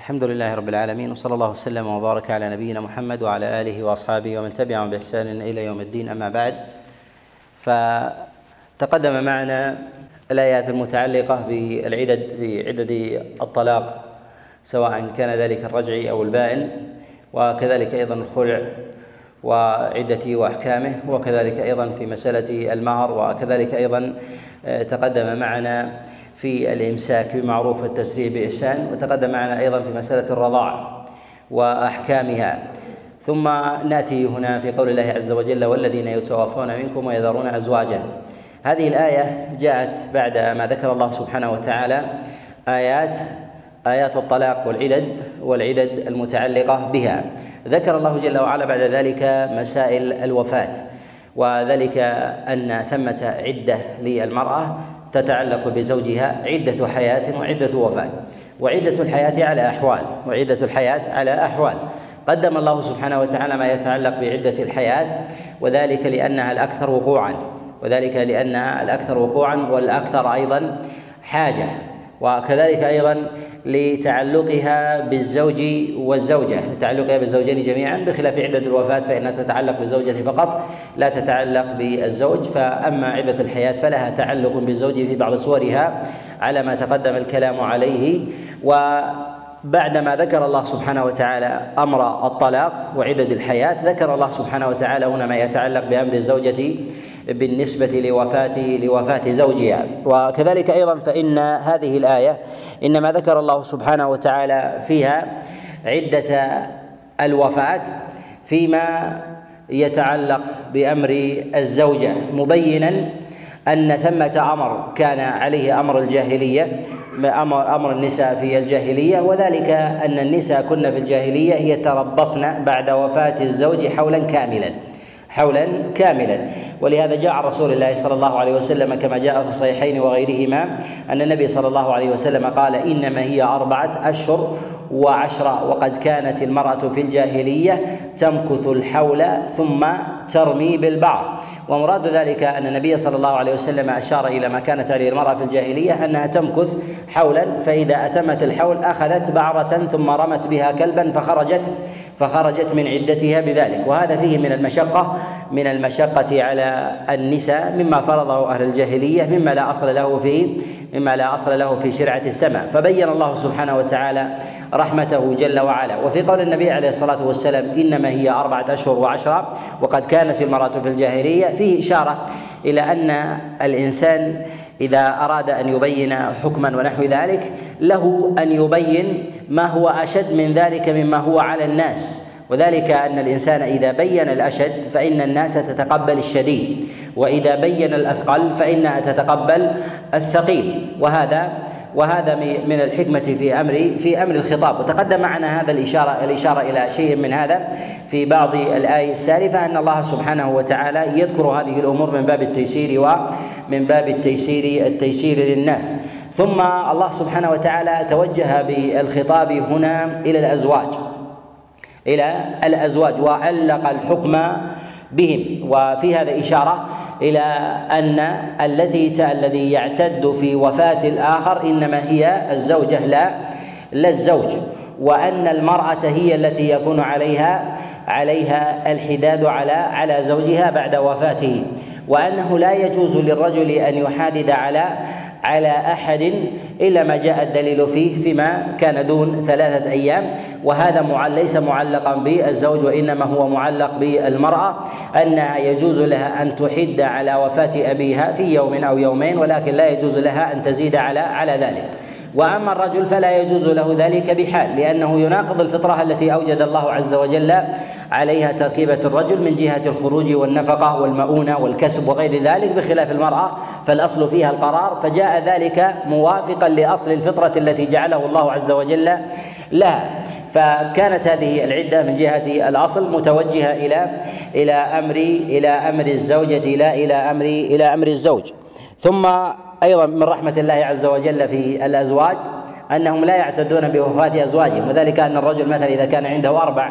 الحمد لله رب العالمين وصلى الله وسلم وبارك على نبينا محمد وعلى آله وأصحابه ومن تبعهم بإحسان إلى يوم الدين أما بعد. فتقدم معنا الآيات المتعلقة بالعدد بعدد الطلاق سواء كان ذلك الرجعي أو البائن وكذلك أيضا الخلع وعدته وأحكامه وكذلك أيضا في مسألة المهر وكذلك أيضا تقدم معنا في الإمساك بمعروف والتسريع بإحسان وتقدم معنا أيضا في مسألة الرضاعة وأحكامها. ثم نأتي هنا في قول الله عز وجل والذين يتوفون منكم ويذرون أزواجا. هذه الآية جاءت بعد ما ذكر الله سبحانه وتعالى آيات آيات الطلاق والعدد والعدد المتعلقة بها. ذكر الله جل وعلا بعد ذلك مسائل الوفاة وذلك أن ثمة عدة للمرأة تتعلق بزوجها عدة حياة وعدة وفاة. وعدة الحياة على أحوال وعدة الحياة على أحوال. قدم الله سبحانه وتعالى ما يتعلق بعدة الحياة وذلك لأنها الأكثر وقوعا. وذلك لأنها الأكثر وقوعا والأكثر أيضا حاجة. وكذلك أيضا لتعلقها بالزوج والزوجة. تعلقها بالزوجين جميعا بخلاف عدة الوفاة فإنها تتعلق بالزوجة فقط لا تتعلق بالزوج. فأما عدة الحياة فلها تعلق بالزوج في بعض صورها على ما تقدم الكلام عليه. و بعدما ذكر الله سبحانه وتعالى أمر الطلاق وعدد الحياة ذكر الله سبحانه وتعالى هنا ما يتعلق بأمر الزوجة بالنسبة لوفاة لوفاة زوجها. وكذلك أيضا فإن هذه الآية إنما ذكر الله سبحانه وتعالى فيها عدة الوفاة فيما يتعلق بأمر الزوجة. مبينا أن ثمة أمر كان عليه أمر الجاهلية أمر أمر النساء في الجاهلية وذلك أن النساء كن في الجاهلية يتربصن بعد وفاة الزوج حولا كاملا. حولا كاملا. ولهذا جاء عن رسول الله صلى الله عليه وسلم كما جاء في الصحيحين وغيرهما أن النبي صلى الله عليه وسلم قال إنما هي أربعة أشهر وعشرة وقد كانت المرأة في الجاهلية تمكث الحول ثم ترمي بالبعض. ومراد ذلك أن النبي صلى الله عليه وسلم أشار إلى ما كانت عليه المرأة في الجاهلية أنها تمكث حولا فإذا أتمت الحول أخذت بعرة ثم رمت بها كلبا فخرجت فخرجت من عدتها بذلك. وهذا فيه من المشقة من المشقة على النساء مما فرضه أهل الجاهلية مما لا أصل له في مما لا أصل له في شرعة السماء. فبين الله سبحانه وتعالى رحمته جل وعلا. وفي قول النبي عليه الصلاة والسلام إنما هي أربعة أشهر وعشرة وقد كانت المرأة في الجاهلية. فيه إشارة إلى أن الإنسان إذا أراد أن يبين حكما ونحو ذلك له أن يبين ما هو أشد من ذلك مما هو على الناس. وذلك أن الإنسان إذا بين الأشد فإن الناس تتقبل الشديد. وإذا بين الأثقل فإنها تتقبل الثقيل. وهذا وهذا من الحكمة في أمر في أمر الخطاب. وتقدم معنا هذا الإشارة الإشارة إلى شيء من هذا في بعض الآية السالفة أن الله سبحانه وتعالى يذكر هذه الأمور من باب التيسير ومن باب التيسير التيسير للناس. ثم الله سبحانه وتعالى توجه بالخطاب هنا إلى الأزواج. إلى الأزواج وعلق الحكم بهم. وفي هذا إشارة إلى أن التي الذي يعتد في وفاة الآخر إنما هي الزوجة لا لا الزوج. وأن المرأة هي التي يكون عليها عليها الحداد على على زوجها بعد وفاته. وأنه لا يجوز للرجل أن يحادد على على أحد إلا ما جاء الدليل فيه فيما كان دون ثلاثة أيام. وهذا معل ليس معلقا بالزوج وإنما هو معلق بالمرأة انها يجوز لها أن تحد على وفاة أبيها في يوم أو يومين ولكن لا يجوز لها أن تزيد على على ذلك. وأما الرجل فلا يجوز له ذلك بحال لأنه يناقض الفطرة التي أوجد الله عز وجل عليها تركيبة الرجل من جهة الخروج والنفقة والمؤونة والكسب وغير ذلك بخلاف المرأة فالأصل فيها القرار فجاء ذلك موافقا لأصل الفطرة التي جعله الله عز وجل لها. فكانت هذه العدة من جهة الأصل متوجهة إلى إلى أمر إلى أمر الزوجة لا إلى أمر إلى أمر الزوج. ثم أيضا من رحمة الله عز وجل في الأزواج أنهم لا يعتدون بوفاة أزواجهم وذلك أن الرجل مثلا إذا كان عنده أربع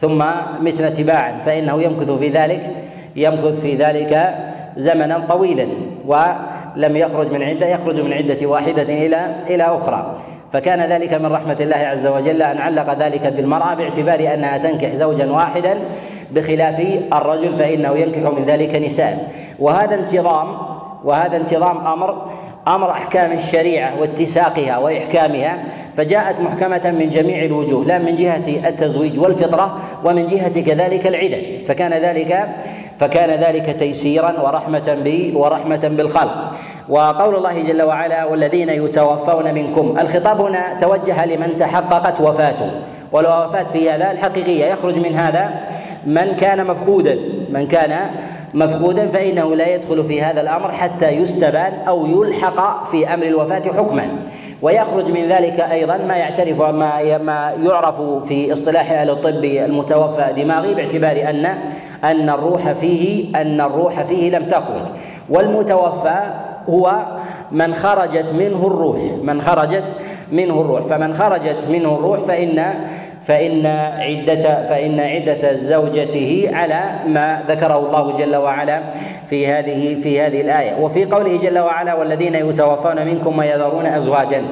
ثم مثل تباعا فإنه يمكث في ذلك يمكث في ذلك زمنا طويلا ولم يخرج من عدة يخرج من عدة واحدة إلى إلى أخرى. فكان ذلك من رحمة الله عز وجل أن علق ذلك بالمرأة باعتبار أنها تنكح زوجا واحدا بخلاف الرجل فإنه ينكح من ذلك نساء. وهذا انتظام وهذا انتظام أمر أمر أحكام الشريعة واتساقها وإحكامها فجاءت محكمة من جميع الوجوه لا من جهة التزويج والفطرة ومن جهة كذلك العدد فكان ذلك فكان ذلك تيسيرا ورحمة بي ورحمة بالخلق. وقول الله جل وعلا والذين يتوفون منكم الخطاب هنا توجه لمن تحققت وفاته والوفاة في هذا الحقيقية يخرج من هذا من كان مفقودا من كان مفقودا فإنه لا يدخل في هذا الأمر حتى يستبان أو يلحق في أمر الوفاة حكما. ويخرج من ذلك أيضا ما يعترف ما ما يعرف في اصطلاح أهل الطب المتوفى دماغي باعتبار أن أن الروح فيه أن الروح فيه لم تخرج. والمتوفى هو من خرجت منه الروح من خرجت منه الروح. فمن خرجت منه الروح فإن فإن عدة فإن عدة زوجته على ما ذكره الله جل وعلا في هذه في هذه الآية. وفي قوله جل وعلا والذين يتوفون منكم ويذرون أزواجا.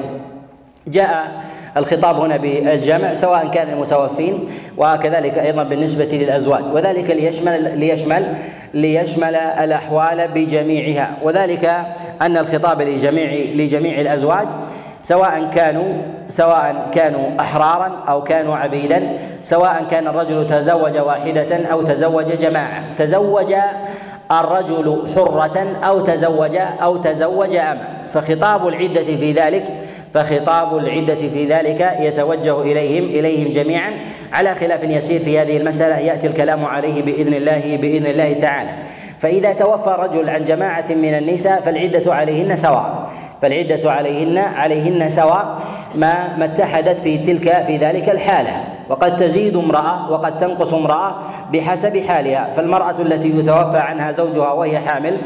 جاء الخطاب هنا بالجمع سواء كان المتوفين وكذلك أيضا بالنسبة للأزواج. وذلك ليشمل ليشمل ليشمل الأحوال بجميعها. وذلك أن الخطاب لجميع لجميع الأزواج سواء كانوا سواء كانوا احرارا أو كانوا عبيدا سواء كان الرجل تزوج واحدة أو تزوج جماعة. تزوج الرجل حرة أو تزوج أو تزوج أمة فخطاب العدة في ذلك فخطاب العدة في ذلك يتوجه إليهم إليهم جميعا. على خلاف يسير في هذه المسألة يأتي الكلام عليه بإذن الله بإذن الله تعالى. فإذا توفى رجل عن جماعة من النساء فالعدة عليهن سواء. فالعدة عليهن عليهن سواء ما ما اتحدت في تلك في ذلك الحالة. وقد تزيد امرأة وقد تنقص امرأة بحسب حالها فالمرأة التي يتوفى عنها زوجها وهي حامل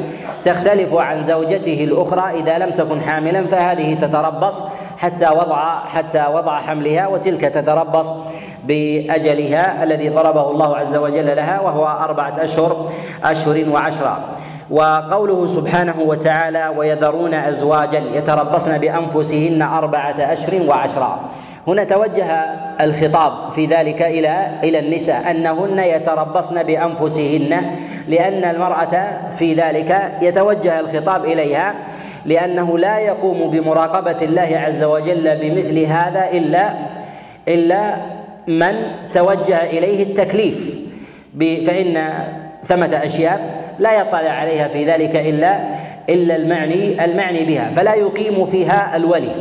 تختلف عن زوجته الأخرى إذا لم تكن حاملا فهذه تتربص حتى وضع حتى وضع حملها وتلك تتربص بأجلها الذي ضربه الله عز وجل لها وهو أربعة أشهر أشهر وعشرة. وقوله سبحانه وتعالى ويذرون ازواجا يتربصن بأنفسهن أربعة أشهر وعشرا هنا توجه الخطاب في ذلك إلى إلى النساء أنهن يتربصن بأنفسهن لأن المرأة في ذلك يتوجه الخطاب إليها لأنه لا يقوم بمراقبة الله عز وجل بمثل هذا إلا إلا من توجه إليه التكليف فإن ثمة أشياء لا يطلع عليها في ذلك إلا إلا المعني المعني بها فلا يقيم فيها الولي.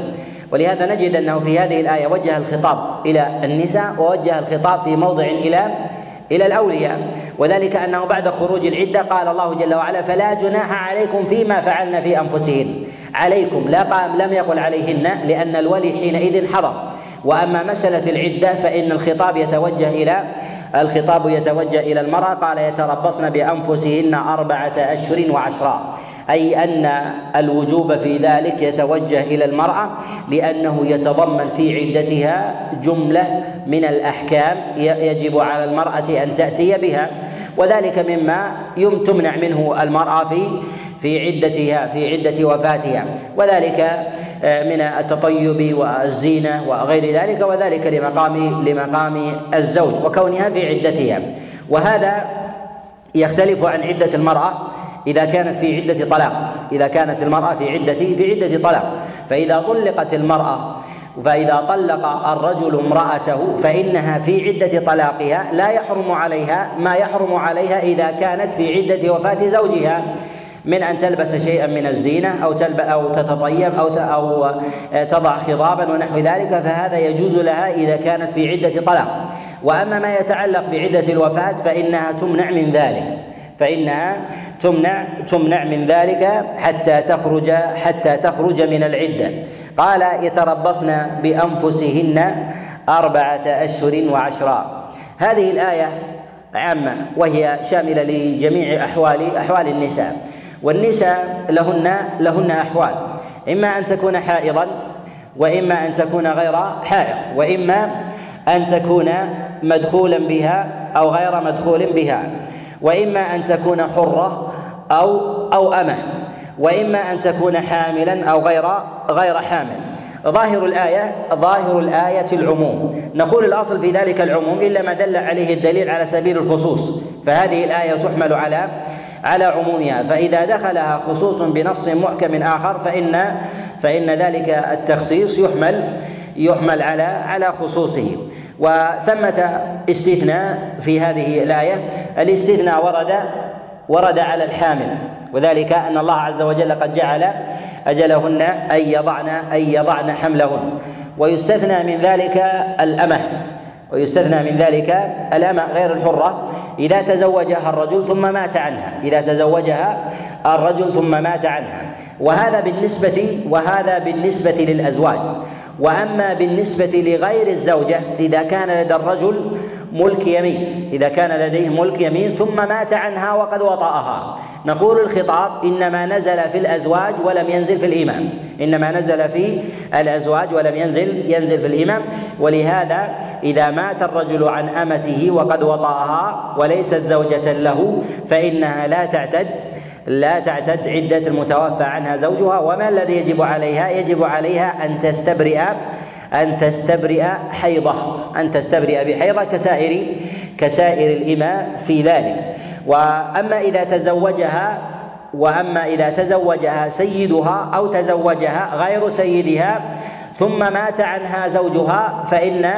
ولهذا نجد أنه في هذه الآية وجه الخطاب إلى النساء ووجه الخطاب في موضع إلى إلى الأولياء. وذلك أنه بعد خروج العدة قال الله جل وعلا فلا جناح عليكم فيما فعلن في أنفسهن. عليكم لا قام لم يقل عليهن لأن الولي حينئذ حضر وأما مسألة العدة فإن الخطاب يتوجه إلى الخطاب يتوجه إلى المرأة. قال يتربصن بأنفسهن أربعة أشهر وعشرا. أي أن الوجوب في ذلك يتوجه إلى المرأة لأنه يتضمن في عدتها جملة من الأحكام يجب على المرأة أن تأتي بها. وذلك مما تمنع منه المرأة في في عدتها في عدة وفاتها. وذلك آه، من التطيب والزينة وغير ذلك وذلك لمقام لمقام الزوج وكونها في عدتها. وهذا يختلف عن عدة المرأة إذا كانت في عدة طلاق. إذا كانت المرأة في عدة في عدة طلاق. فإذا طلقت المرأة فإذا طلق الرجل امرأته فإنها في عدة طلاقها لا يحرم عليها ما يحرم عليها إذا كانت في عدة وفاة زوجها. من أن تلبس شيئا من الزينة أو تلب أو تتطيب أو أو تضع خضابا ونحو ذلك فهذا يجوز لها إذا كانت في عدة طلاق. وأما ما يتعلق بعدة الوفاة فإنها تمنع من ذلك. فإنها تمنع تمنع من ذلك حتى تخرج حتى تخرج من العدة. قال يتربصن بأنفسهن أربعة أشهر وعشرا هذه الآية عامة وهي شاملة لجميع احوال أحوال النساء. والنساء لهن لهن أحوال. إما أن تكون حائضا وإما أن تكون غير حائض وإما أن تكون مدخولا بها أو غير مدخول بها. وإما أن تكون حرة أو أو أمة. وإما أن تكون حاملا أو غير غير حامل. ظاهر الآية ظاهر الآية العموم. نقول الأصل في ذلك العموم إلا ما دل عليه الدليل على سبيل الخصوص. فهذه الآية تحمل على على عمومها. فإذا دخلها خصوص بنص محكم آخر فإن فإن ذلك التخصيص يحمل يحمل على على خصوصه. وثمة استثناء في هذه الآية. الاستثناء ورد ورد على الحامل. وذلك أن الله عز وجل قد جعل أجلهن أن يضعن أن يضعن حملهن. ويستثنى من ذلك الأمة. ويستثنى من ذلك الأمة غير الحرة. إذا تزوجها الرجل ثم مات عنها. إذا تزوجها الرجل ثم مات عنها. وهذا بالنسبة وهذا بالنسبة للأزواج. وأما بالنسبة لغير الزوجة إذا كان لدى الرجل ملك يمين. إذا كان لديه ملك يمين ثم مات عنها وقد وطأها. نقول الخطاب إنما نزل في الأزواج ولم ينزل في الإمام. إنما نزل في الأزواج ولم ينزل ينزل في الإمام. ولهذا إذا مات الرجل عن أمته وقد وطأها وليست زوجة له فإنها لا تعتد لا تعتد عدة المتوفى عنها زوجها. وما الذي يجب عليها؟ يجب عليها أن تستبرئ أن تستبرئ حيضة أن تستبرئ بحيضة كسائر كسائر الإماء في ذلك. وأما إذا تزوجها وأما إذا تزوجها سيدها أو تزوجها غير سيدها ثم مات عنها زوجها فإن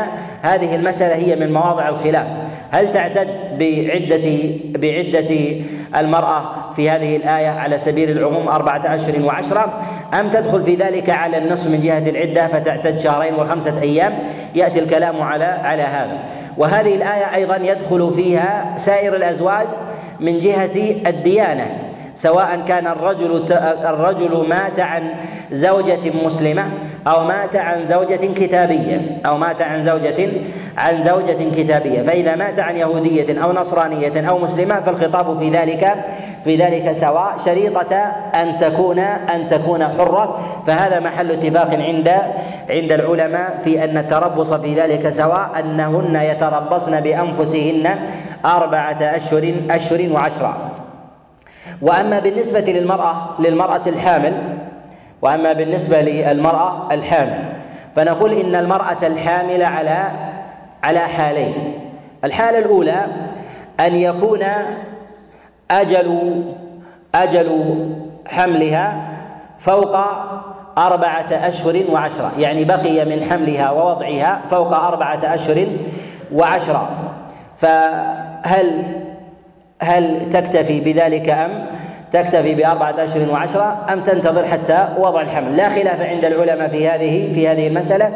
هذه المسألة هي من مواضع الخلاف. هل تعتد بعده بعدة المرأة في هذه الآية على سبيل العموم أربعة اشهر وعشرة؟ أم تدخل في ذلك على النصف من جهة العدة فتعتد شهرين وخمسة أيام؟ يأتي الكلام على على هذا. وهذه الآية أيضا يدخل فيها سائر الأزواج من جهة الديانة. سواء كان الرجل الرجل مات عن زوجة مسلمة أو مات عن زوجة كتابية أو مات عن زوجة عن زوجة كتابية. فإذا مات عن يهودية أو نصرانية أو مسلمة فالخطاب في ذلك في ذلك سواء شريطة أن تكون أن تكون حرة. فهذا محل اتفاق عند عند العلماء في أن التربص في ذلك سواء أنهن يتربصن بأنفسهن أربعة أشهر أشهر وعشرة. وأما بالنسبة للمرأة للمرأة الحامل وأما بالنسبة للمرأة الحامل فنقول إن المرأة الحامل على على حالين. الحالة الأولى أن يكون أجل أجل حملها فوق أربعة أشهر وعشرة يعني بقي من حملها ووضعها فوق أربعة أشهر وعشرة. فهل هل تكتفي بذلك أم تكتفي بأربعة أشهر وعشرة أم تنتظر حتى وضع الحمل؟ لا خلاف عند العلماء في هذه في هذه المسألة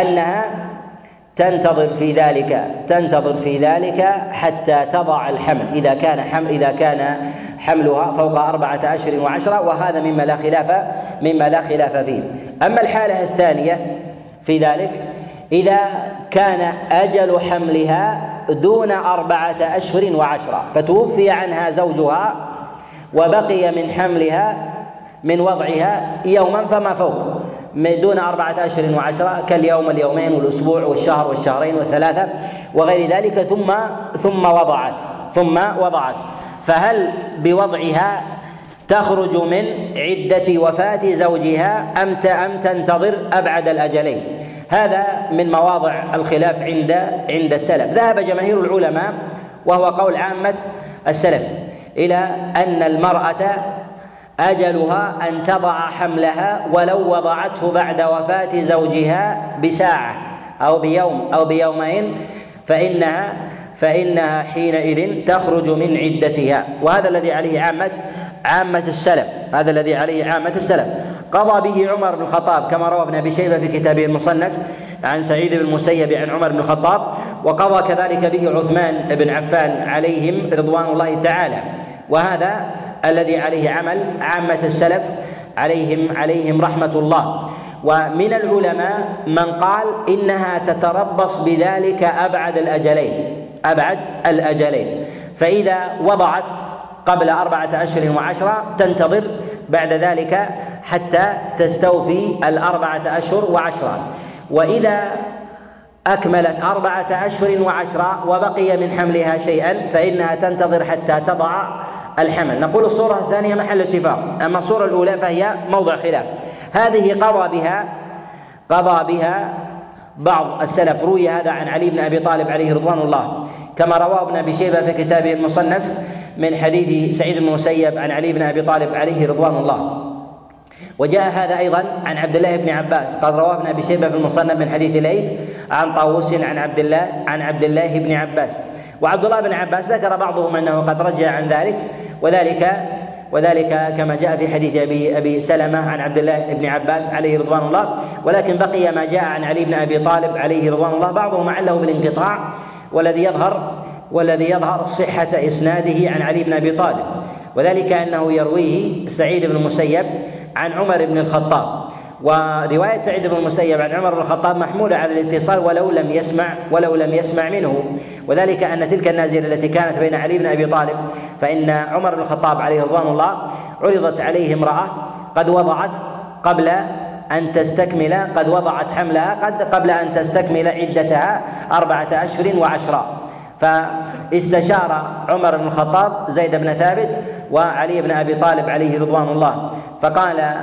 أنها تنتظر في ذلك تنتظر في ذلك حتى تضع الحمل. إذا كان حمل إذا كان حملها فوق أربعة أشهر وعشرة وهذا مما لا خلاف مما لا خلاف فيه. أما الحالة الثانية في ذلك إذا كان أجل حملها دون أربعة أشهر وعشرة. فتوفي عنها زوجها وبقي من حملها من وضعها يوما فما فوق. دون أربعة أشهر وعشرة كاليوم اليومين والأسبوع والشهر والشهرين والثلاثة وغير ذلك ثم ثم وضعت ثم وضعت. فهل بوضعها تخرج من عدة وفاة زوجها أم أم تنتظر أبعد الأجلين؟ هذا من مواضع الخلاف عند عند السلف. ذهب جماهير العلماء وهو قول عامة السلف إلى أن المرأة أجلها أن تضع حملها ولو وضعته بعد وفاة زوجها بساعة أو بيوم أو بيومين فإنها فإنها حينئذ تخرج من عدتها. وهذا الذي عليه عامة عامة السلف هذا الذي عليه عامة السلف. قضى به عمر بن الخطاب كما روى ابن أبي شيبة في كتابه المصنف عن سعيد بن المسيب عن عمر بن الخطاب وقضى كذلك به عثمان بن عفان عليهم رضوان الله تعالى. وهذا الذي عليه عمل عامة السلف عليهم عليهم رحمة الله. ومن العلماء من قال إنها تتربص بذلك أبعد الأجلين أبعد الأجلين. فإذا وضعت قبل أربعة أشهر وعشرة تنتظر بعد ذلك حتى تستوفي الأربعة أشهر وعشرة. وإذا أكملت أربعة أشهر وعشرة وبقي من حملها شيئا فإنها تنتظر حتى تضع الحمل. نقول الصورة الثانية محل اتفاق. أما الصورة الأولى فهي موضع خلاف. هذه قضى بها قضى بها بعض السلف. روي هذا عن علي بن أبي طالب عليه رضوان الله. كما رواه ابن أبي شيبة في كتابه المصنف من حديث سعيد بن المسيب عن علي بن أبي طالب عليه رضوان الله. وجاء هذا أيضا عن عبد الله بن عباس قد رواه ابن أبي شيبة في المصنف من حديث ليث عن طاووس عن عبد الله عن عبد الله بن عباس. وعبد الله بن عباس ذكر بعضهم أنه قد رجع عن ذلك وذلك وذلك كما جاء في حديث أبي أبي سلمة عن عبد الله بن عباس عليه رضوان الله. ولكن بقي ما جاء عن علي بن أبي طالب عليه رضوان الله. بعضهم عله بالانقطاع والذي يظهر والذي يظهر صحة إسناده عن علي بن أبي طالب. وذلك أنه يرويه سعيد بن المسيب عن عمر بن الخطاب. ورواية سعيد بن المسيب عن عمر بن الخطاب محمولة على الاتصال ولو لم يسمع ولو لم يسمع منه. وذلك أن تلك النازلة التي كانت بين علي بن أبي طالب فإن عمر بن الخطاب عليه رضوان الله عرضت عليه امرأة قد وضعت قبل أن تستكمل قد وضعت حملها قد قبل أن تستكمل عدتها أربعة أشهر وعشرا فاستشار عمر بن الخطاب زيد بن ثابت وعلي بن أبي طالب عليه رضوان الله. فقال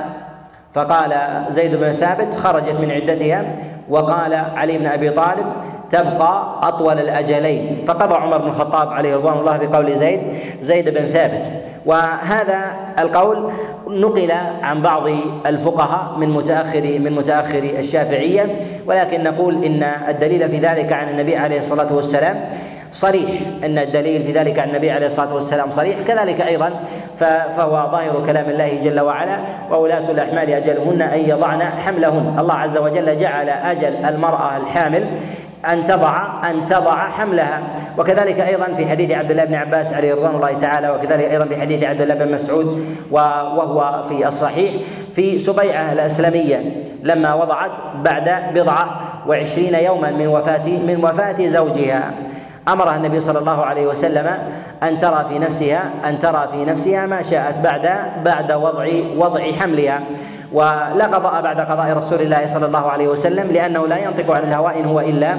فقال زيد بن ثابت خرجت من عدتها وقال علي بن أبي طالب تبقى أطول الأجلين. فقضى عمر بن الخطاب عليه رضوان الله بقول زيد زيد بن ثابت. وهذا القول نقل عن بعض الفقهاء من متاخر من متأخر الشافعية ولكن نقول إن الدليل في ذلك عن النبي عليه الصلاة والسلام. صريح أن الدليل في ذلك عن النبي عليه الصلاة والسلام صريح. كذلك أيضا فهو ظاهر كلام الله جل وعلا واولات الأحمال أجلهن أن يضعن حملهن. الله عز وجل جعل أجل المرأة الحامل أن تضع أن تضع حملها. وكذلك أيضا في حديث عبد الله بن عباس عليه رضوان الله تعالى وكذلك أيضا في حديث عبد الله بن مسعود وهو في الصحيح في سبيعة الاسلميه لما وضعت بعد بضعه وعشرين يوما من وفاه من وفاة زوجها. امرها النبي صلى الله عليه وسلم أن ترى في نفسها أن ترى في نفسها ما شاءت بعد بعد وضع وضع حملها. ولا قضاء بعد قضاء رسول الله صلى الله عليه وسلم لأنه لا ينطق عن الهواء إن هو الا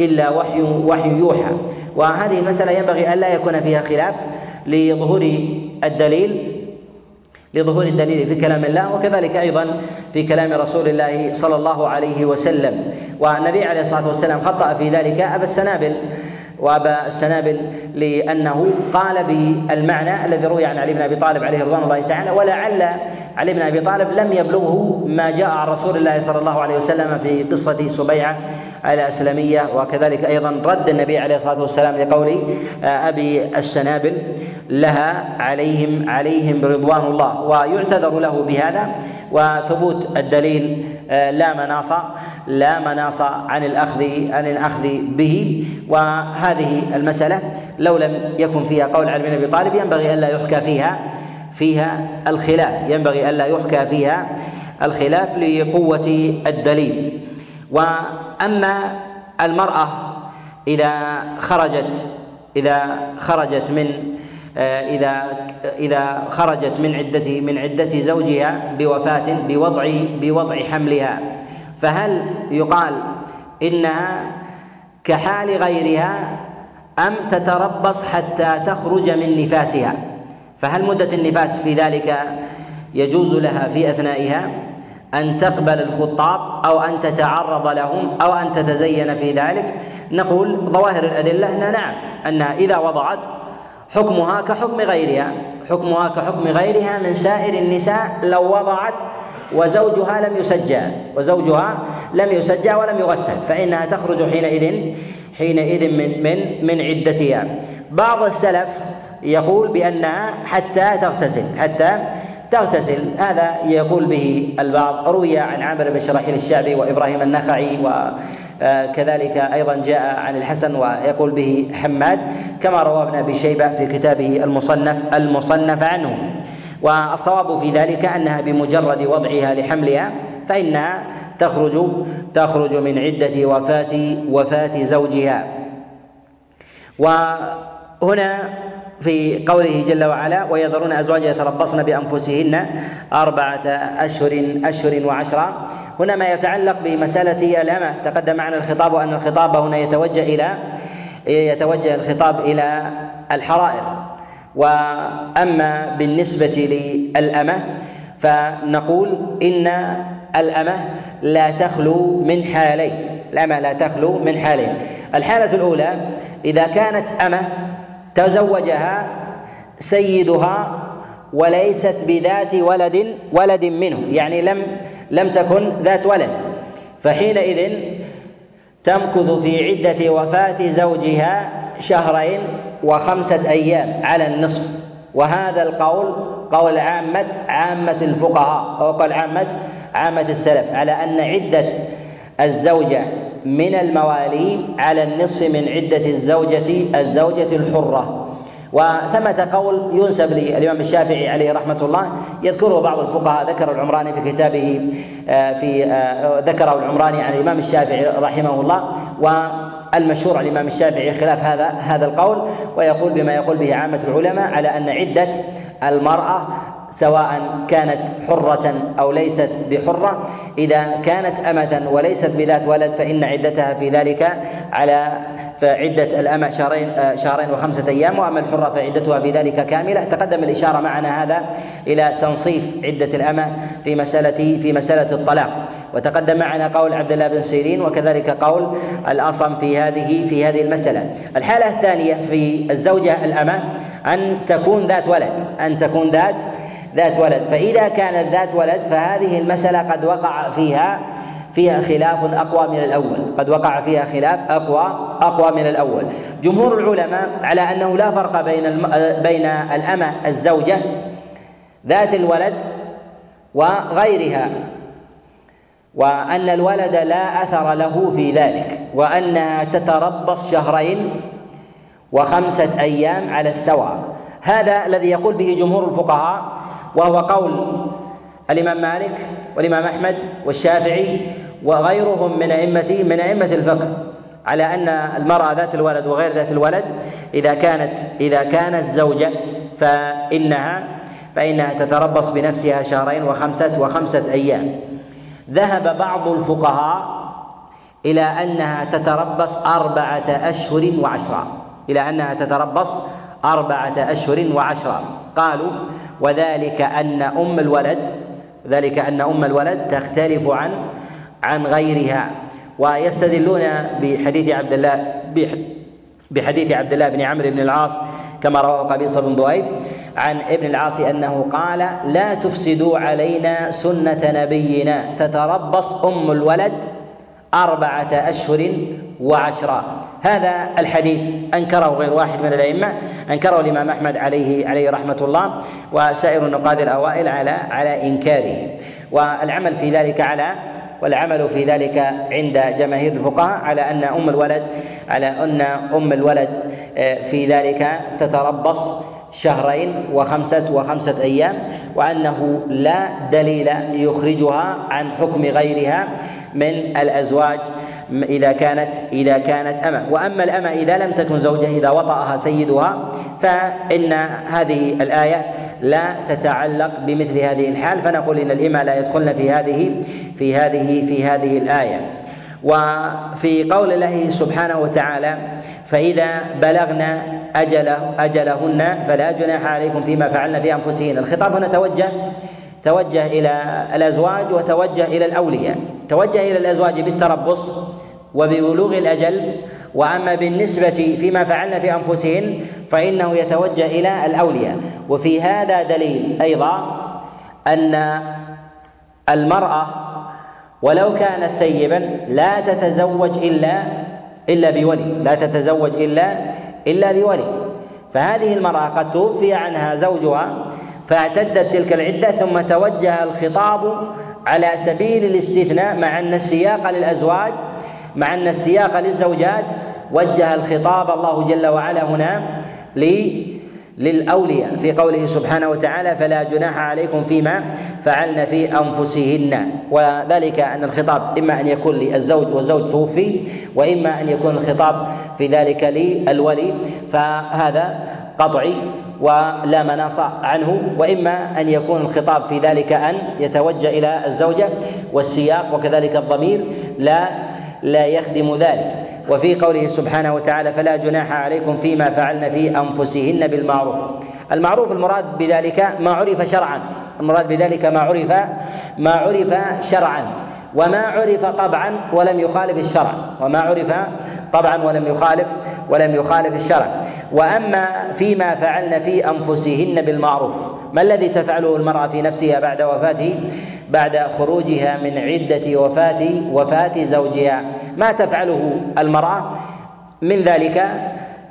إلا وحي وحي يوحى. وهذه المسألة ينبغي الا يكون فيها خلاف لظهور الدليل لظهور الدليل في كلام الله وكذلك أيضا في كلام رسول الله صلى الله عليه وسلم. والنبي عليه الصلاة والسلام خطأ في ذلك أبا السنابل. وأبا السنابل لأنه قال بالمعنى الذي روي عن علي بن أبي طالب عليه رضوان الله تعالى ولعل علي بن أبي طالب لم يبلغه ما جاء عن رسول الله صلى الله عليه وسلم في قصة سبيعة الاسلميه وكذلك أيضا رد النبي عليه الصلاة والسلام لقول آه، أبي السنابل لها عليهم عليهم رضوان الله. ويعتذر له بهذا وثبوت الدليل لا مناص لا مناص عن الأخذ عن الأخذ به. وهذه المسألة لو لم يكن فيها قول علي بن أبي طالب ينبغي الا يحكى فيها فيها الخلاف. ينبغي الا يحكى فيها الخلاف لقوة الدليل. وأما المرأة إذا خرجت إذا خرجت من إذا إذا خرجت من عدة من عدة زوجها بوفاة بوضع بوضع حملها. فهل يقال إنها كحال غيرها أم تتربص حتى تخرج من نفاسها؟ فهل مدة النفاس في ذلك يجوز لها في أثنائها؟ أن تقبل الخطاب أو أن تتعرض لهم أو أن تتزين في ذلك؟ نقول ظواهر الأدلة إنها نعم أنها إذا وضعت حكمها كحكم غيرها. حكمها كحكم غيرها من سائر النساء لو وضعت وزوجها لم يسجى. وزوجها لم يسجى ولم يغسل. فإنها تخرج حينئذ حينئذ من من من عدتها. بعض السلف يقول بأنها حتى تغتسل حتى تغتسل. هذا يقول به البعض. روي عن عامر بن شراحيل الشعبي وإبراهيم النخعي وكذلك أيضا جاء عن الحسن ويقول به حماد كما روى ابن أبي شيبة في كتابه المصنف المصنف عنه. والصواب في ذلك أنها بمجرد وضعها لحملها فانها تخرج تخرج من عدة وفاة وفاة زوجها. وهنا في قوله جل وعلا ويذرون أزواجا يتربصن بأنفسهن أربعة أشهر أشهر وعشرا هنا ما يتعلق بمسألة الامه تقدم معنا الخطاب وأن الخطاب هنا يتوجه إلى يتوجه الخطاب إلى الحرائر. وأما بالنسبة للأمة فنقول إن الأمة لا تخلو من حالين. الأمة لا تخلو من حالين. الحالة الأولى إذا كانت أمة تزوجها سيدها وليست بذات ولد ولد منه يعني لم لم تكن ذات ولد. فحينئذ تمكث في عدة وفاة زوجها شهرين وخمسة أيام على النصف. وهذا القول قول عامة عامة الفقهاء أو قول عامة عامة السلف على أن عدة الزوجة من الموالي على النصف من عدة الزوجة الزوجة الحرة. وثمة قول ينسب للإمام الشافعي عليه رحمة الله. يذكره بعض الفقهاء ذكر العمراني في كتابه آه، في آه، ذكره العمراني عن الإمام الشافعي رحمه الله. والمشهور عن الإمام الشافعي خلاف هذا هذا القول. ويقول بما يقول به عامة العلماء على أن عدة المرأة سواء كانت حرة أو ليست بحرة. إذا كانت أمة وليست بذات ولد فإن عدتها في ذلك على فعدة الأمة شهرين آه، شهرين وخمسة أيام وأما الحرة فعدتها في ذلك كاملة. تقدم الإشارة معنا هذا إلى تنصيف عدة الأمة في مسألة في مسألة الطلاق. وتقدم معنا قول عبد الله بن سيرين وكذلك قول الأصم في هذه في هذه المسألة. الحالة الثانية في الزوجة الأمة أن تكون ذات ولد أن تكون ذات ذات ولد. فإذا كانت ذات ولد فهذه المسألة قد وقع فيها فيها خلاف أقوى من الأول. قد وقع فيها خلاف أقوى أقوى من الأول. جمهور العلماء على أنه لا فرق بين. بين الأمة الزوجة ذات الولد وغيرها وأن الولد لا أثر له في ذلك وأنها تتربص شهرين وخمسة أيام على السواء. هذا الذي يقول به جمهور الفقهاء وهو قول الإمام مالك والإمام أحمد والشافعي وغيرهم من ائمه من أئمة الفقه على أن المرأة ذات الولد وغير ذات الولد إذا كانت إذا كانت زوجة فانها فإنها تتربص بنفسها شهرين وخمسه وخمسة أيام. ذهب بعض الفقهاء إلى أنها تتربص أربعة أشهر وعشرا إلى أنها تتربص أربعة أشهر وعشرا قالوا وذلك أن أم الولد ذلك أن أم الولد تختلف عن عن غيرها. ويستدلون بحديث عبد الله بحديث عبد الله بن عمرو بن العاص كما رواه قبيصة بن ذؤيب عن ابن العاص أنه قال لا تفسدوا علينا سنة نبينا تتربص أم الولد أربعة أشهر وعشرة. هذا الحديث أنكره غير واحد من الأئمة أنكره الإمام أحمد عليه عليه رحمة الله وسائر النقاد الأوائل على على إنكاره. والعمل في ذلك على والعمل في ذلك عند جماهير الفقهاء على أن أم الولد على أن أم الولد آه، في ذلك تتربص شهرين وخمسة وخمسة أيام وأنه لا دليل يخرجها عن حكم غيرها من الأزواج. إذا كانت إذا كانت أمة. وأما الأمة إذا لم تكن زوجة إذا وطأها سيدها فإن هذه الآية لا تتعلق بمثل هذه الحال. فنقول إن الإمة لا يدخلن في هذه في هذه في هذه الآية. وفي قول الله سبحانه وتعالى فإذا بلغنا أجله أجلهن فلا جناح عليكم فيما فعلن في أنفسهن. الخطاب هنا توجه توجه إلى الأزواج وتوجه إلى الأولياء. توجه إلى الأزواج بالتربص. وببلوغ الأجل وأما بالنسبة فيما فعلن في انفسهن فإنه يتوجه إلى الأولياء. وفي هذا دليل أيضا أن المرأة ولو كانت ثيبا لا تتزوج إلا إلا بولي لا تتزوج إلا إلا بولي. فهذه المرأة قد توفي عنها زوجها فاعتدت تلك العدة ثم توجه الخطاب على سبيل الاستثناء مع أن السياق للأزواج مع أن السياق للزوجات وجه الخطاب الله جل وعلا هنا للأولياء. في قوله سبحانه وتعالى فلا جناح عليكم فيما فعلن في أنفسهن. وذلك أن الخطاب إما أن يكون للزوج والزوج توفي وإما أن يكون الخطاب في ذلك للولي. فهذا قطعي ولا مناص عنه وإما أن يكون الخطاب في ذلك أن يتوجه إلى الزوجة والسياق وكذلك الضمير لا لا يخدم ذلك. وفي قوله سبحانه وتعالى فلا جناح عليكم فيما فعلن في أنفسهن بالمعروف. المعروف المراد بذلك ما عرف شرعا. المراد بذلك ما عرف ما عرف شرعا. وما عرف طبعا ولم يخالف الشرع. وما عرف طبعا ولم يخالف ولم يخالف الشرع. وأما فيما فعلن في أنفسهن بالمعروف ما الذي تفعله المرأة في نفسها بعد وفاته؟ بعد خروجها من عدة وفاه وفاة زوجها. ما تفعله المرأة من ذلك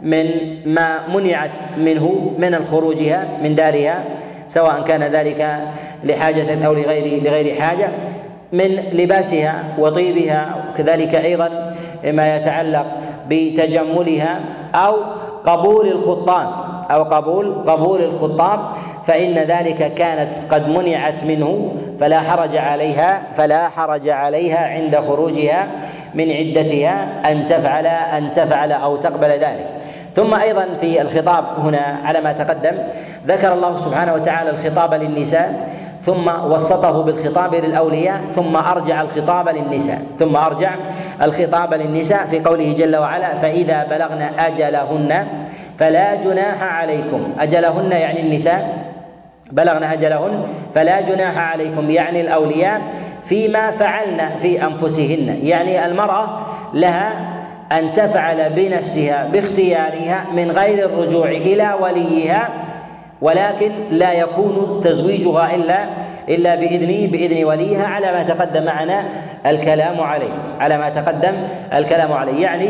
من ما منعت منه من الخروجها من دارها سواء كان ذلك لحاجة أو لغير لغير حاجة من لباسها وطيبها وكذلك أيضا ما يتعلق بتجملها أو قبول الخطاب أو قبول قبول الخطاب فإن ذلك كانت قد منعت منه فلا حرج عليها فلا حرج عليها عند خروجها من عدتها أن تفعل أن تفعل أو تقبل ذلك. ثم أيضا في الخطاب هنا على ما تقدم ذكر الله سبحانه وتعالى الخطاب للنساء ثم وسطه بالخطاب للأولياء ثم أرجع الخطاب للنساء ثم أرجع الخطاب للنساء في قوله جل وعلا فإذا بلغن أجلهن فلا جناح عليكم. أجلهن يعني النساء. بلغن أجلهن فلا جناح عليكم يعني الأولياء فيما فعلن في أنفسهن يعني المرأة لها أن تفعل بنفسها باختيارها من غير الرجوع إلى وليها ولكن لا يكون تزويجها إلا إلا باذن بإذن وليها على ما تقدم معنا الكلام عليه على ما تقدم الكلام عليه. يعني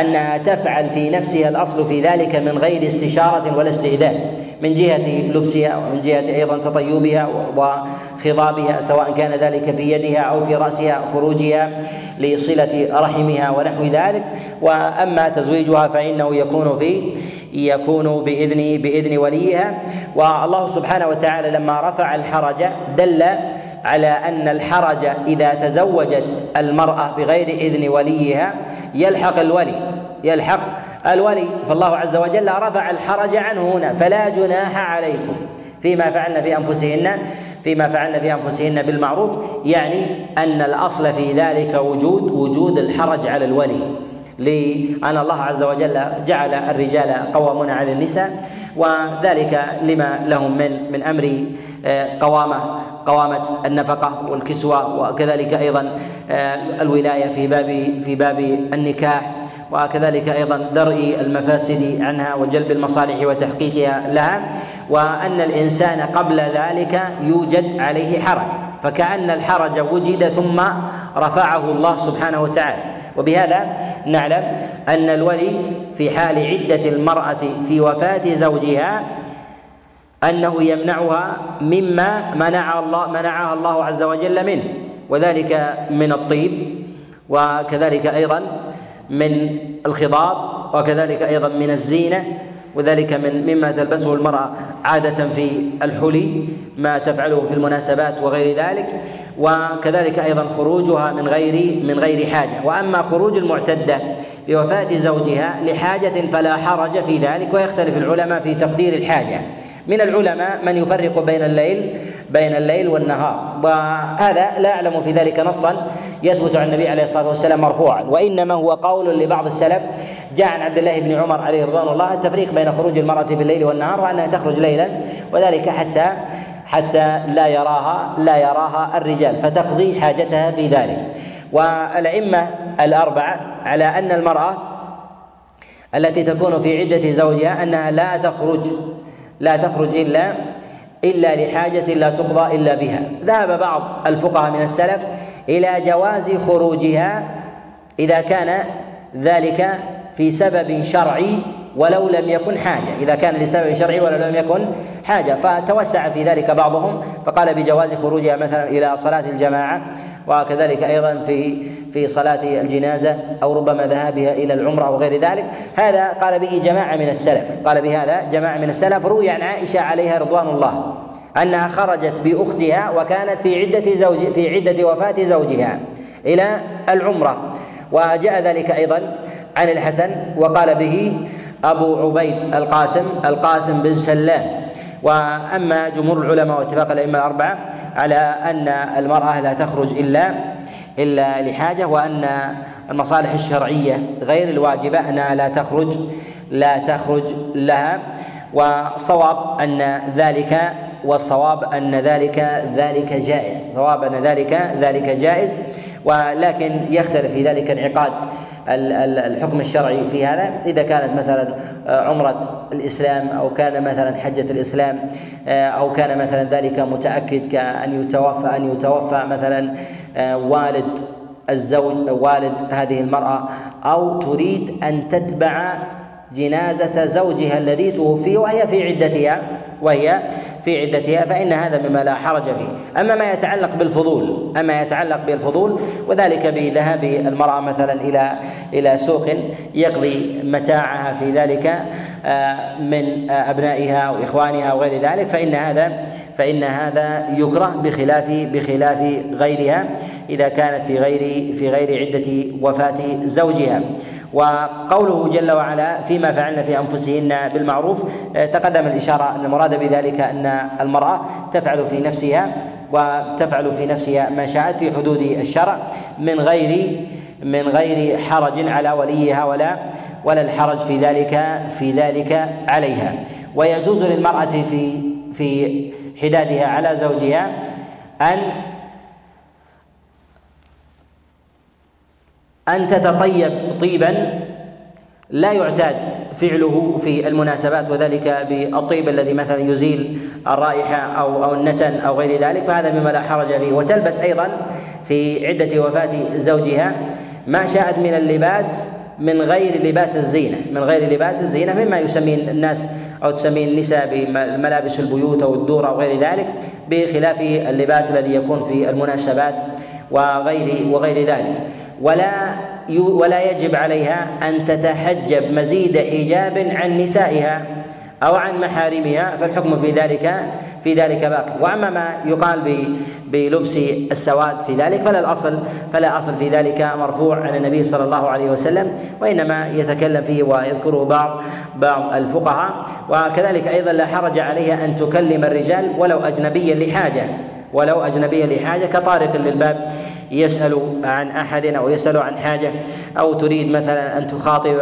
أنها تفعل في نفسها الأصل في ذلك من غير استشارة ولا استئذان من جهة لبسها ومن جهة أيضا تطيبها وخضابها سواء كان ذلك في يدها أو في رأسها خروجها لصلة رحمها ونحو ذلك. وأما تزويجها فإنه يكون في يكون باذن بإذن وليها. والله سبحانه وتعالى لما رفع الحرج دل على أن الحرج إذا تزوجت المرأة بغير إذن وليها يلحق الولي يلحق الولي. فالله عز وجل رفع الحرج عنه هنا فلا جناح عليكم فيما فعلن في أنفسهن فيما فعلن في أنفسهن بالمعروف يعني أن الأصل في ذلك وجود وجود الحرج على الولي. لأن الله عز وجل جعل الرجال قوامون على النساء وذلك لما لهم من من أمر آه، قوامة قوامة النفقة والكسوة وكذلك أيضا آه، الولاية في باب في باب النكاح وكذلك أيضا درء المفاسد عنها وجلب المصالح وتحقيقها لها وأن الإنسان قبل ذلك يوجد عليه حرج. فكأن الحرج وجد ثم رفعه الله سبحانه وتعالى. وبهذا نعلم أن الولي في حال عدة المرأة في وفاة زوجها أنه يمنعها مما منع الله منعها الله عز وجل منه وذلك من الطيب وكذلك أيضا من الخضاب وكذلك أيضا من الزينة وذلك من مما تلبسه المرأة عادة في الحلي ما تفعله في المناسبات وغير ذلك. وكذلك أيضا خروجها من غير من غير حاجة. وأما خروج المعتدة بوفاة زوجها لحاجة فلا حرج في ذلك ويختلف العلماء في تقدير الحاجة. من العلماء من يفرق بين الليل بين الليل والنهار. وهذا لا أعلم في ذلك نصا. يثبت عن النبي عليه الصلاة والسلام مرفوعا. وإنما هو قول لبعض السلف جاء عن عبد الله بن عمر عليه رضوان الله التفريق بين خروج المرأة في الليل والنهار وأنها تخرج ليلا وذلك حتى حتى لا يراها لا يراها الرجال فتقضي حاجتها في ذلك. والأئمة الأربعة على أن المرأة التي تكون في عدة زوجها أنها لا تخرج لا تخرج إلا إلا لحاجة لا تقضى إلا بها. ذهب بعض الفقهاء من السلف إلى جواز خروجها إذا كان ذلك في سبب شرعي ولو لم يكن حاجة. إذا كان لسبب شرعي ولو لم يكن حاجة فتوسع في ذلك بعضهم فقال بجواز خروجها مثلا إلى صلاة الجماعة وكذلك أيضا في في صلاة الجنازة أو ربما ذهابها إلى العمرة وغير ذلك. هذا قال به جماعة من السلف قال بهذا جماعة من السلف روي عن عائشة عليها رضوان الله. أنها خرجت بأختها وكانت في عدة زوج في عدة وفاة زوجها إلى العمرة. وجاء ذلك أيضا عن الحسن وقال به أبو عبيد القاسم القاسم بن سلام. وأما جمهور العلماء واتفاق الأئمة الأربعة على أن المرأة لا تخرج إلا إلا لحاجة وأن المصالح الشرعية غير الواجبة أنها لا تخرج لا تخرج لها. والصواب أن ذلك والصواب أن ذلك ذلك جائز. صواب أن ذلك ذلك جائز. ولكن يختلف في ذلك انعقاد الحكم الشرعي في هذا. إذا كانت مثلا عمرة الإسلام أو كان مثلا حجة الإسلام أو كان مثلا ذلك متأكد كأن يتوفى أن يتوفى مثلا والد الزوج والد هذه المرأة أو تريد أن تتبع جنازة زوجها الذي توفي وهي في عدتها وهي في عدتها فإن هذا مما لا حرج فيه. أما ما يتعلق بالفضول أما يتعلق بالفضول وذلك بذهاب المرأة مثلا إلى إلى سوق يقضي متاعها في ذلك آه، من أبنائها وإخوانها وغير ذلك فإن هذا فإن هذا يكره بخلاف بخلاف غيرها إذا كانت في غير في غير عدة وفاة زوجها. وقوله جل وعلا فيما فعلن في أنفسهن بالمعروف آه، تقدم الإشارة أن المراد بذلك أن المرأة تفعل في نفسها وتفعل في نفسها ما شاءت في حدود الشرع من غير من غير حرج على وليها ولا ولا الحرج في ذلك في ذلك عليها. ويجوز للمرأة في في حدادها على زوجها أن أن تتطيب طيبا لا يعتاد فعله في المناسبات وذلك بالطيب الذي مثلا يزيل الرائحة أو أو النتن أو غير ذلك فهذا مما لا حرج فيه. وتلبس أيضا في عدة وفاة زوجها ما شاءت من اللباس من غير لباس الزينة من غير لباس الزينة مما يسميه الناس أو تسميه النساء بملابس البيوت أو الدور أو غير ذلك بخلاف اللباس الذي يكون في المناسبات وغير وغير ذلك. ولا ولا يجب عليها أن تتحجب مزيد حجاب عن نسائها أو عن محارمها فالحكم في ذلك في ذلك باقي وأما ما يقال بلبس السواد في ذلك فلا الأصل فلا أصل في ذلك مرفوع عن النبي صلى الله عليه وسلم وإنما يتكلم فيه ويذكره بعض بعض الفقهاء. وكذلك أيضا لا حرج عليها أن تكلم الرجال ولو اجنبيا لحاجة. ولو اجنبيا لحاجة كطارق للباب يسأل عن أحد أو يسأل عن حاجة أو تريد مثلا أن تخاطب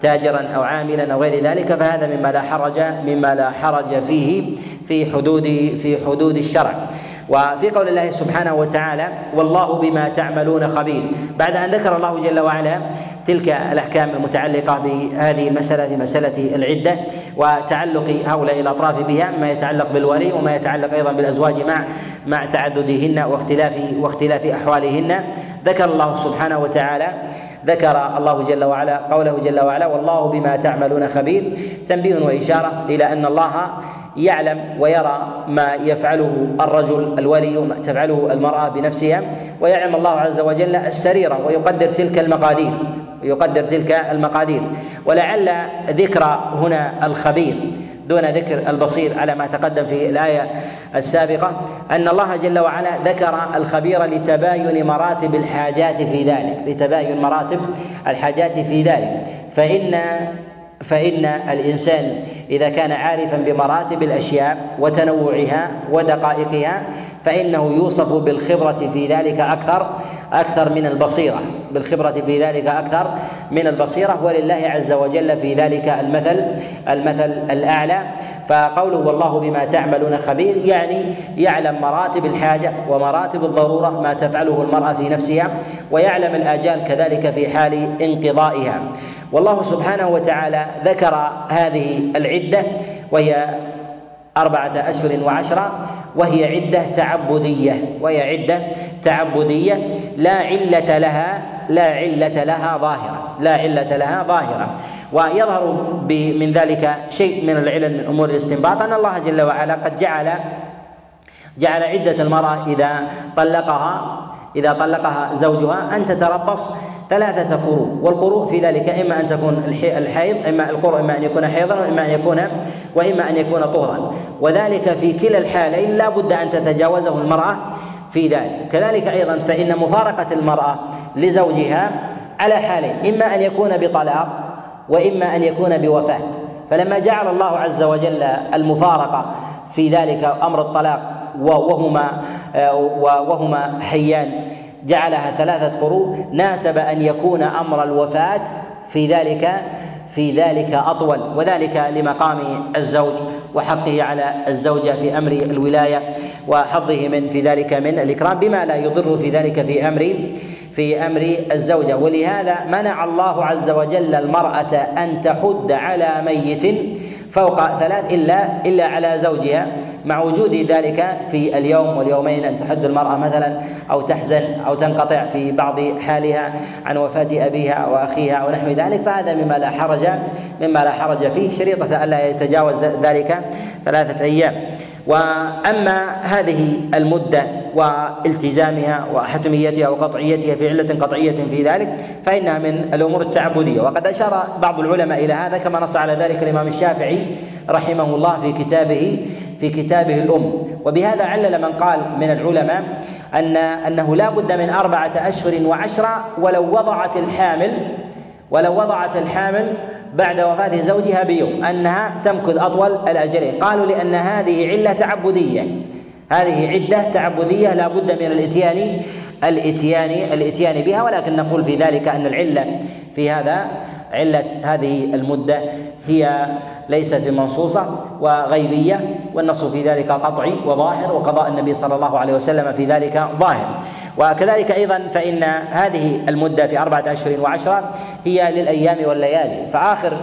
تاجرا أو عاملا أو غير ذلك فهذا مما لا حرج مما لا حرج فيه في حدود في حدود الشرع. وفي قول الله سبحانه وتعالى والله بما تعملون خبير. بعد أن ذكر الله جل وعلا تلك الأحكام المتعلقة بهذه المسألة في مسألة العدة وتعلق هؤلاء الأطراف بها ما يتعلق بالولي وما يتعلق أيضا بالأزواج مع مع تعددهن واختلاف واختلاف أحوالهن. ذكر الله سبحانه وتعالى ذكر الله جل وعلا قوله جل وعلا والله بما تعملون خبير. تنبيه وإشارة إلى أن الله يعلم ويرى ما يفعله الرجل الولي وما تفعله المرأة بنفسها ويعلم الله عز وجل السريره ويقدر تلك المقادير ويقدر تلك المقادير. ولعل ذكر هنا الخبير دون ذكر البصير على ما تقدم في الآية السابقة أن الله جل وعلا ذكر الخبير لتباين مراتب الحاجات في ذلك لتباين مراتب الحاجات في ذلك. فإن فإن الإنسان إذا كان عارفا بمراتب الأشياء وتنوعها ودقائقها فإنه يوصف بالخبرة في ذلك أكثر أكثر من البصيرة. بالخبرة في ذلك أكثر من البصيرة. ولله عز وجل في ذلك المثل المثل الأعلى. فقوله والله بما تعملون خبير يعني يعلم مراتب الحاجة ومراتب الضرورة ما تفعله المرأة في نفسها ويعلم الآجال كذلك في حال انقضائها. والله سبحانه وتعالى ذكر هذه العدة وهي أربعة أشهر وعشرة وهي عدة تعبدية وهي عدة تعبدية. لا علة لها لا علة لها ظاهرة لا علة لها ظاهرة. ويظهر من ذلك شيء من العلل من أمور الاستنباط أن الله جل وعلا قد جعل جعل عدة المرأة إذا طلقها إذا طلقها زوجها أن تتربص ثلاثة قروء والقروء في ذلك إما أن تكون الحيض إما القروء إما أن يكون حيضا وإما أن يكون وإما أن يكون طهرا وذلك في كلا الحالين لا بد أن تتجاوزه المرأة في ذلك. كذلك أيضا فإن مفارقة المرأة لزوجها على حالين إما أن يكون بطلاق وإما أن يكون بوفاة. فلما جعل الله عز وجل المفارقة في ذلك أمر الطلاق وهما وهما حيان. جعلها ثلاثة قروء ناسب أن يكون أمر الوفاة في ذلك في ذلك أطول وذلك لمقام الزوج وحقه على الزوجة في أمر الولاية وحظه من في ذلك من الإكرام بما لا يضر في ذلك في أمر في أمر الزوجة. ولهذا منع الله عز وجل المرأة أن تحد على ميت فوق ثلاث إلا إلا على زوجها. مع وجود ذلك في اليوم واليومين أن تحد المرأة مثلا أو تحزن أو تنقطع في بعض حالها عن وفاة أبيها وأخيها ونحو ذلك فهذا مما لا حرج مما لا حرج فيه شريطة الا يتجاوز ذلك ثلاثة أيام. وأما هذه المدة والتزامها وحتميتها وقطعيتها في علة قطعية في ذلك فإنها من الأمور التعبدية. وقد أشار بعض العلماء إلى هذا كما نص على ذلك الإمام الشافعي رحمه الله في كتابه في كتابه الأم. وبهذا علل من قال من العلماء أن أنه لا بد من أربعة أشهر وعشرة ولو وضعت الحامل ولو وضعت الحامل بعد وفاة زوجها بيوم أنها تمكث أطول الأجلين قالوا لأن هذه علة تعبدية. هذه عدة تعبدية لا بد من الإتيان الإتيان الإتيان بها ولكن نقول في ذلك أن العلة في هذا علة هذه المدة هي ليست بمنصوصة وغيبية والنص في ذلك قطعي وظاهر وقضاء النبي صلى الله عليه وسلم في ذلك ظاهر. وكذلك أيضا فإن هذه المدة في أربعة أشهر وعشرة هي للأيام والليالي. فآخر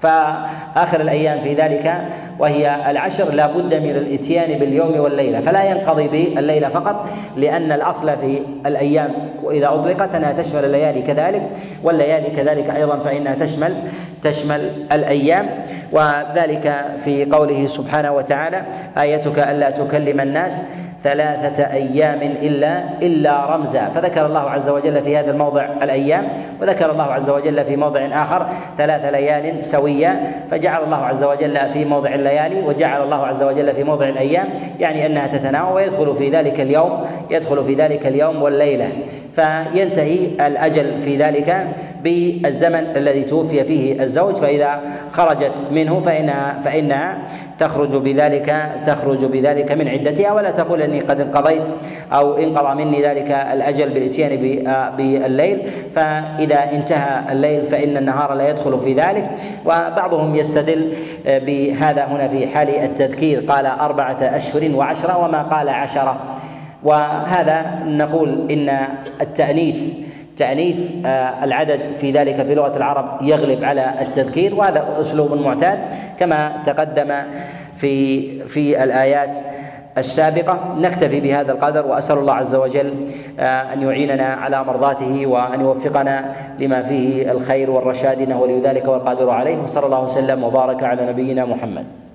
فآخر الأيام في ذلك وهي العشر لا بد من الإتيان باليوم والليلة. فلا ينقضي بالليلة فقط لأن الأصل في الأيام وإذا أطلقت أنها تشمل الليالي كذلك والليالي كذلك أيضا فإنها تشمل تشمل الأيام. وذلك في قوله سبحانه وتعالى آيتك ألا تكلم الناس. ثلاثة أيام إلا إلا رمزا. فذكر الله عز وجل في هذا الموضع الأيام وذكر الله عز وجل في موضع آخر ثلاث ليال سويا فجعل الله عز وجل في موضع الليالي وجعل الله عز وجل في موضع الأيام يعني أنها تتناوب ويدخل في ذلك اليوم يدخل في ذلك اليوم والليلة. فينتهي الأجل في ذلك بالزمن الذي توفي فيه الزوج فإذا خرجت منه فإنها فإنها تخرج بذلك تخرج بذلك من عدتها ولا تقول إني قد انقضيت أو انقضى مني ذلك الأجل بالإتيان بالليل. فإذا انتهى الليل فإن النهار لا يدخل في ذلك. وبعضهم يستدل بهذا هنا في حال التذكير. قال أربعة أشهر وعشرة وما قال عشرة. وهذا نقول إن التأنيث تأنيث آه، العدد في ذلك في لغة العرب يغلب على التذكير وهذا أسلوب معتاد كما تقدم في في الآيات السابقة. نكتفي بهذا القدر وأسأل الله عز وجل آه، أن يعيننا على مرضاته وأن يوفقنا لما فيه الخير والرشاد إنه ولي ذلك والقادر عليه. وصلى الله وسلم وبارك على نبينا محمد.